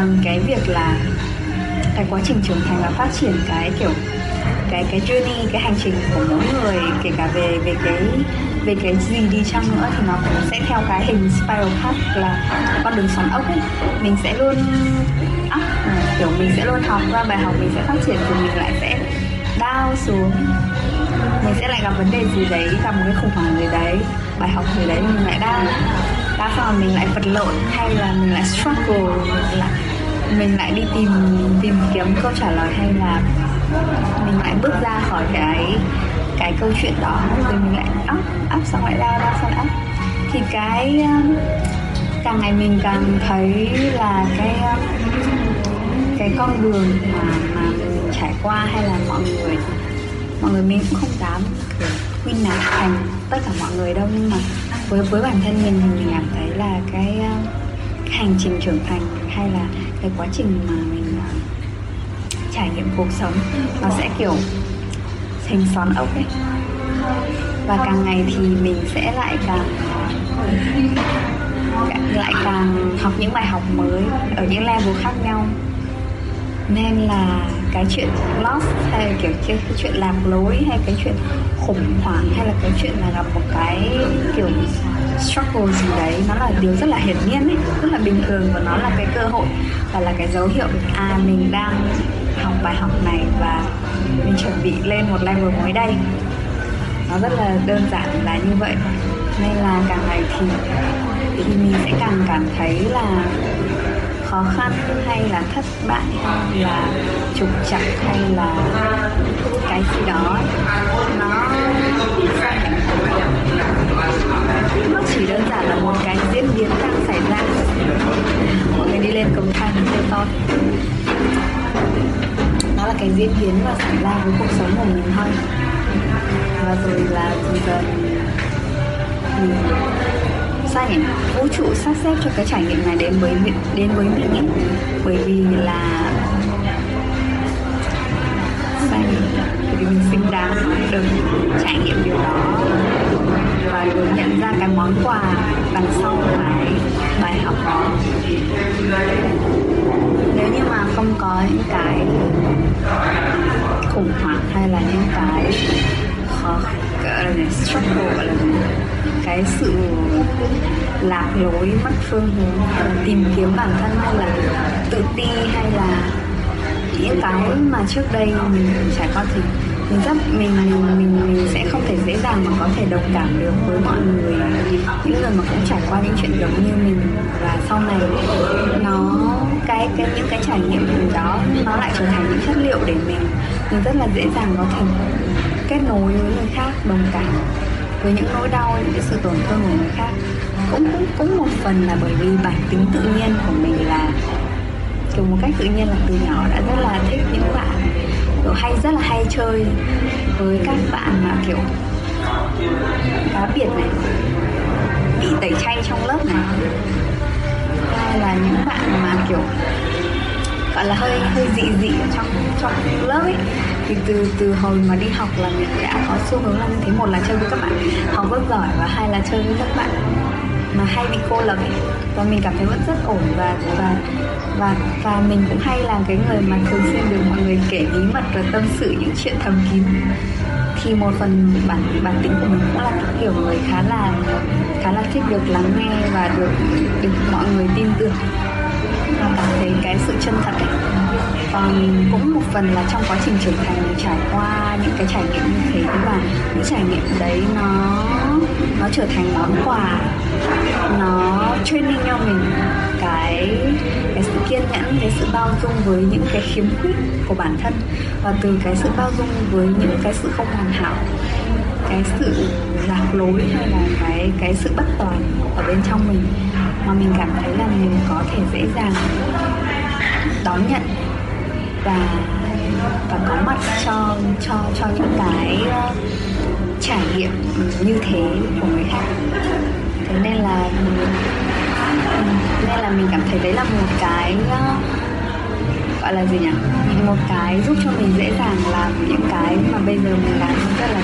Vâng, cái việc là cái quá trình trưởng thành và phát triển cái kiểu, cái cái journey, cái hành trình của mỗi người, kể cả về về cái về cái gì đi chăng nữa thì nó cũng sẽ theo cái hình spiral path là con đường xoắn ốc ấy. Mình sẽ luôn up kiểu mình sẽ luôn học ra bài học, mình sẽ phát triển rồi mình lại sẽ down xuống. Mình sẽ lại gặp vấn đề gì đấy, gặp một cái khủng hoảng gì đấy, bài học gì đấy mình lại down. Đa phần mình lại vật lộn hay là mình lại struggle là mình lại đi tìm tìm kiếm câu trả lời hay là mình lại bước ra khỏi cái cái câu chuyện đó. Rồi mình lại up up xong lại down down xong lại up. Thì cái um, càng ngày mình càng thấy là cái um, cái con đường mà mà mình trải qua hay là mọi người mọi người mình cũng không dám khuyên nạp thành tất cả mọi người đâu. Nhưng mà với với bản thân mình thì mình cảm thấy là cái, um, cái hành trình trưởng thành hay là cái quá trình mà mình uh, trải nghiệm cuộc sống nó sẽ kiểu thành xoắn ốc ấy. Và càng ngày thì mình sẽ lại càng lại càng học những bài học mới ở những level khác nhau nên là cái chuyện lost hay là kiểu cái, cái chuyện lạc lối hay cái chuyện khủng hoảng hay là cái chuyện là gặp một cái kiểu struggle gì đấy nó là điều rất là hiển nhiên ấy rất là bình thường và nó là cái cơ hội và là cái dấu hiệu à mình đang học bài học này và mình chuẩn bị lên một level mới đây. Nó rất là đơn giản là như vậy. Nên là càng ngày thì thì mình sẽ càng cảm thấy là khó khăn hay là thất bại hay là trục trặc hay là cái gì đó, nó nó chỉ đơn giản là một cái diễn biến đang xảy ra. Mọi người đi lên cầu thang chơi to nó là cái diễn biến mà xảy ra với cuộc sống của mình thôi. Và rồi là dần dần mình xanh. Vũ trụ sắp xếp cho cái trải nghiệm này đến với đến với mình ấy bởi vì là bởi vì mình xứng đáng được trải nghiệm điều đó và được nhận ra cái món quà đằng sau cái bài học đó. Nếu như mà không có những cái khủng hoảng hay là những cái khó struggle, gọi là cái sự lạc lối mất phương hướng, tìm kiếm bản thân hay là tự ti hay là những cái mà trước đây mình trải qua thì mình rất, mình mình mình mình sẽ không thể dễ dàng mà có thể đồng cảm được với mọi người. Những người mà cũng trải qua những chuyện giống như mình và sau này nó, cái cái, những cái trải nghiệm của đó, nó lại trở thành những chất liệu để mình mình rất là dễ dàng có thể kết nối với người khác, đồng cảm với những nỗi đau những cái sự tổn thương của người khác. Cũng cũng cũng một phần là bởi vì bản tính tự nhiên của mình là kiểu một cách tự nhiên là từ nhỏ đã rất là thích những bạn kiểu hay, rất là hay chơi với các bạn mà kiểu cá biệt này, bị tẩy chay trong lớp này. Hay là những bạn mà kiểu, gọi là hơi hơi dị dị trong trong lớp ấy thì từ từ hồi mà đi học là mình đã có xu hướng là như thế. Một là chơi với các bạn, học rất giỏi và hai là chơi với các bạn mà hay bị cô lập ấy. Và mình cảm thấy vẫn rất ổn và và và và mình cũng hay là cái người mà thường xuyên được mọi người kể bí mật và tâm sự những chuyện thầm kín. Thì một phần bản bản tính của mình cũng là cái kiểu người khá là khá là thích được lắng nghe và được được mọi người tin tưởng. Và cảm thấy cái sự chân thật um, cũng một phần là trong quá trình trưởng thành mình trải qua những cái trải nghiệm như thế. Và những trải nghiệm đấy nó nó trở thành món quà. Nó training cho mình cái cái sự kiên nhẫn cái sự bao dung với những cái khiếm khuyết của bản thân. Và từ cái sự bao dung với những cái sự không hoàn hảo cái sự lạc lối hay là cái cái sự bất toàn ở bên trong mình mà mình cảm thấy là mình có thể dễ dàng đón nhận và và có mặt cho cho cho những cái uh, trải nghiệm như thế của người khác. Thế nên là nên là mình cảm thấy đấy là một cái uh, gọi là gì nhỉ? Một cái giúp cho mình dễ dàng làm những cái mà bây giờ mình làm rất là